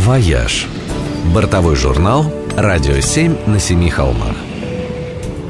«Вояж». Бортовой журнал «Радио 7 на семи холмах».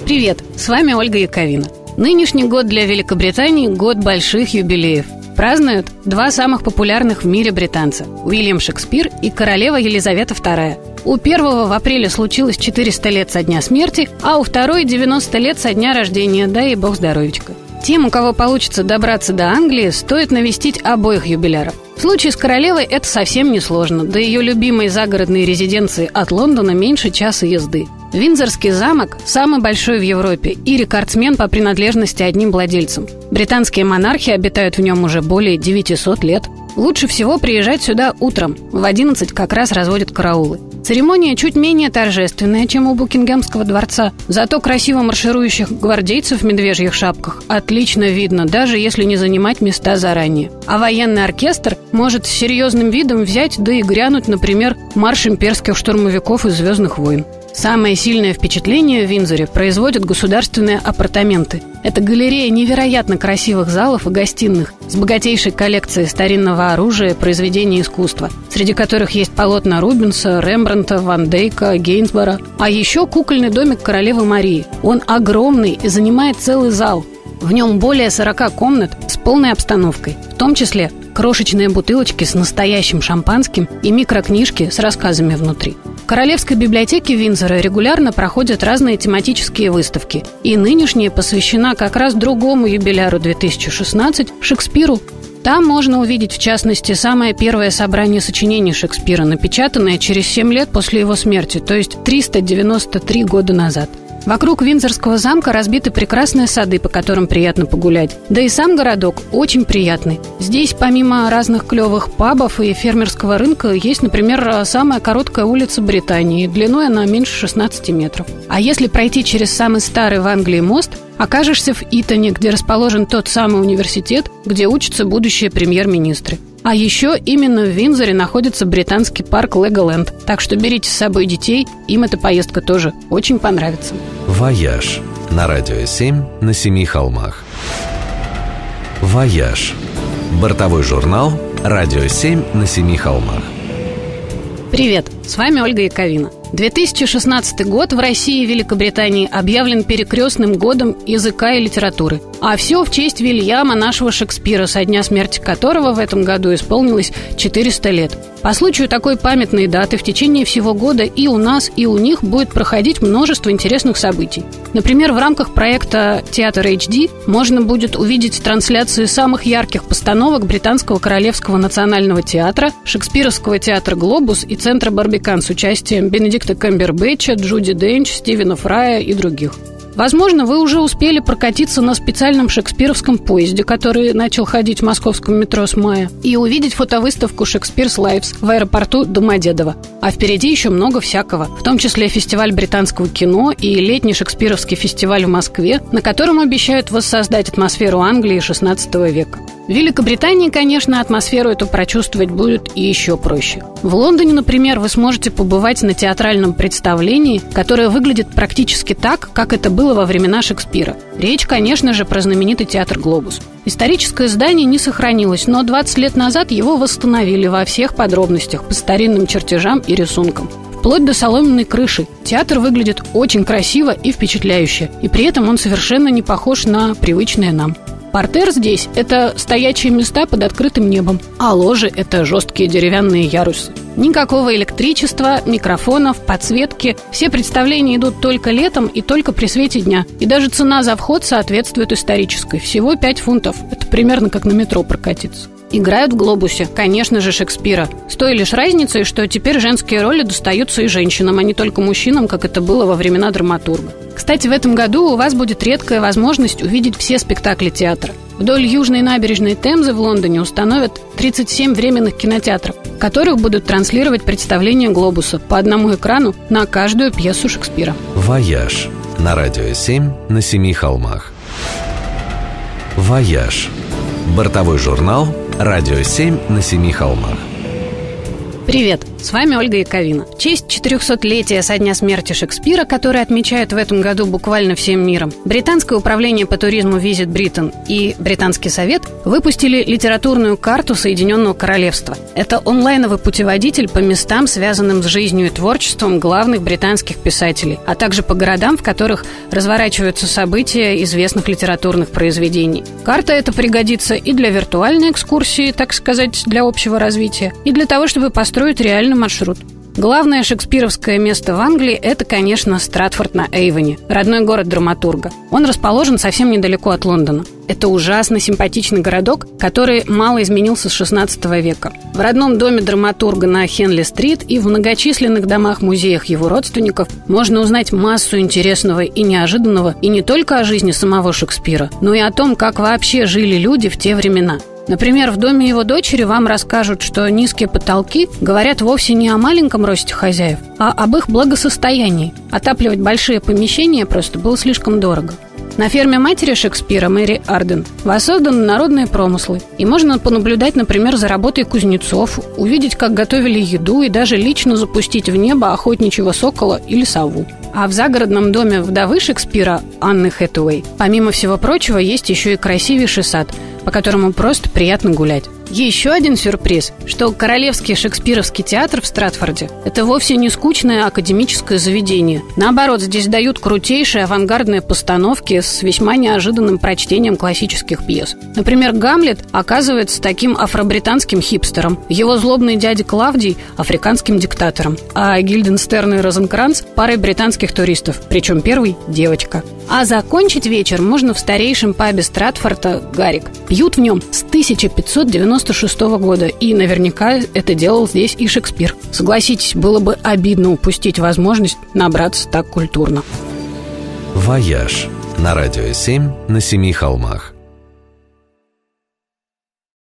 Привет, с вами Ольга Яковина. Нынешний год для Великобритании – год больших юбилеев. Празднуют два самых популярных в мире британца – Уильям Шекспир и королева Елизавета II. У первого в апреле случилось 400 лет со дня смерти, а у второй – 90 лет со дня рождения, дай бог здоровьечка. Тем, у кого получится добраться до Англии, стоит навестить обоих юбиляров – в случае с королевой это совсем не сложно. До ее любимой загородной резиденции от Лондона меньше часа езды. Виндзорский замок – самый большой в Европе и рекордсмен по принадлежности одним владельцам. Британские монархи обитают в нем уже более 900 лет. Лучше всего приезжать сюда утром. В 11 как раз разводят караулы. Церемония чуть менее торжественная, чем у Букингемского дворца. Зато красиво марширующих гвардейцев в медвежьих шапках отлично видно, даже если не занимать места заранее. А военный оркестр может с серьезным видом взять да и грянуть, например, марш имперских штурмовиков из «Звездных войн». Самое сильное впечатление в Винзоре производят государственные апартаменты. Это галерея невероятно красивых залов и гостиных с богатейшей коллекцией старинного оружия, произведений искусства, среди которых есть полотна Рубенса, Рембранта, Ван Дейка, Гейнсбора. А еще кукольный домик королевы Марии. Он огромный и занимает целый зал. В нем более 40 комнат с полной обстановкой, в том числе крошечные бутылочки с настоящим шампанским и микрокнижки с рассказами внутри. Королевской библиотеке Винзора регулярно проходят разные тематические выставки, и нынешняя посвящена как раз другому юбиляру 2016 – Шекспиру. Там можно увидеть, в частности, самое первое собрание сочинений Шекспира, напечатанное через 7 лет после его смерти, то есть 393 года назад – Вокруг Винзорского замка разбиты прекрасные сады, по которым приятно погулять. Да и сам городок очень приятный. Здесь, помимо разных клевых пабов и фермерского рынка, есть, например, самая короткая улица Британии. Длиной она меньше 16 метров. А если пройти через самый старый в Англии мост, окажешься в Итоне, где расположен тот самый университет, где учатся будущие премьер-министры. А еще именно в Виндзоре находится британский парк Леголенд. Так что берите с собой детей, им эта поездка тоже очень понравится. «Вояж» на радио 7 на семи холмах. «Вояж» – бортовой журнал «Радио 7 на семи холмах». Привет, с вами Ольга Яковина. 2016 год в России и Великобритании объявлен перекрестным годом языка и литературы. А все в честь Вильяма, нашего Шекспира, со дня смерти которого в этом году исполнилось 400 лет. По случаю такой памятной даты в течение всего года и у нас, и у них будет проходить множество интересных событий. Например, в рамках проекта «Театр HD» можно будет увидеть трансляции самых ярких постановок Британского Королевского национального театра, Шекспировского театра «Глобус» и Центра «Барбикан» с участием Бенедикта Камбербэтча, Джуди Денч, Стивена Фрая и других. Возможно, вы уже успели прокатиться на специальном шекспировском поезде, который начал ходить в московском метро с мая, и увидеть фотовыставку «Шекспирс Лайвс» в аэропорту Домодедово. А впереди еще много всякого, в том числе фестиваль британского кино и летний шекспировский фестиваль в Москве, на котором обещают воссоздать атмосферу Англии XVI века. В Великобритании, конечно, атмосферу эту прочувствовать будет и еще проще. В Лондоне, например, вы сможете побывать на театральном представлении, которое выглядит практически так, как это было во времена Шекспира. Речь, конечно же, про знаменитый театр «Глобус». Историческое здание не сохранилось, но 20 лет назад его восстановили во всех подробностях по старинным чертежам и рисункам вплоть до соломенной крыши. Театр выглядит очень красиво и впечатляюще, и при этом он совершенно не похож на привычные нам. Портер здесь – это стоячие места под открытым небом, а ложи – это жесткие деревянные ярусы. Никакого электричества, микрофонов, подсветки. Все представления идут только летом и только при свете дня. И даже цена за вход соответствует исторической. Всего 5 фунтов. Это примерно как на метро прокатиться. Играют в «Глобусе», конечно же, Шекспира. С той лишь разницей, что теперь женские роли достаются и женщинам, а не только мужчинам, как это было во времена драматурга. Кстати, в этом году у вас будет редкая возможность увидеть все спектакли театра. Вдоль южной набережной Темзы в Лондоне установят 37 временных кинотеатров, в которых будут транслировать представления «Глобуса» по одному экрану на каждую пьесу Шекспира. «Вояж» на радио 7 на семи холмах. «Вояж» – бортовой журнал «Радио 7 на семи холмах». Привет, с вами Ольга Яковина. В честь 400-летия со дня смерти Шекспира, который отмечают в этом году буквально всем миром, Британское управление по туризму Visit Britain и Британский совет выпустили литературную карту Соединенного Королевства. Это онлайновый путеводитель по местам, связанным с жизнью и творчеством главных британских писателей, а также по городам, в которых разворачиваются события известных литературных произведений. Карта эта пригодится и для виртуальной экскурсии, так сказать, для общего развития, и для того, чтобы построить строить реальный маршрут. Главное шекспировское место в Англии – это, конечно, Стратфорд на Эйвоне, родной город драматурга. Он расположен совсем недалеко от Лондона. Это ужасно симпатичный городок, который мало изменился с 16 века. В родном доме драматурга на Хенли-стрит и в многочисленных домах-музеях его родственников можно узнать массу интересного и неожиданного и не только о жизни самого Шекспира, но и о том, как вообще жили люди в те времена – Например, в доме его дочери вам расскажут, что низкие потолки говорят вовсе не о маленьком росте хозяев, а об их благосостоянии. Отапливать большие помещения просто было слишком дорого. На ферме матери Шекспира, Мэри Арден, воссозданы народные промыслы. И можно понаблюдать, например, за работой кузнецов, увидеть, как готовили еду и даже лично запустить в небо охотничьего сокола или сову. А в загородном доме вдовы Шекспира, Анны Хэтэуэй, помимо всего прочего, есть еще и красивейший сад – по которому просто приятно гулять. Еще один сюрприз, что Королевский шекспировский театр в Стратфорде – это вовсе не скучное академическое заведение. Наоборот, здесь дают крутейшие авангардные постановки с весьма неожиданным прочтением классических пьес. Например, «Гамлет» оказывается таким афробританским хипстером, его злобный дядя Клавдий – африканским диктатором, а Гильденстерн и Розенкранц – парой британских туристов, причем первый – девочка. А закончить вечер можно в старейшем пабе Стратфорда «Гарик». Пьют в нем с 1590 96 года, и наверняка это делал здесь и Шекспир. Согласитесь, было бы обидно упустить возможность набраться так культурно. «Вояж» на радио 7 на семи холмах.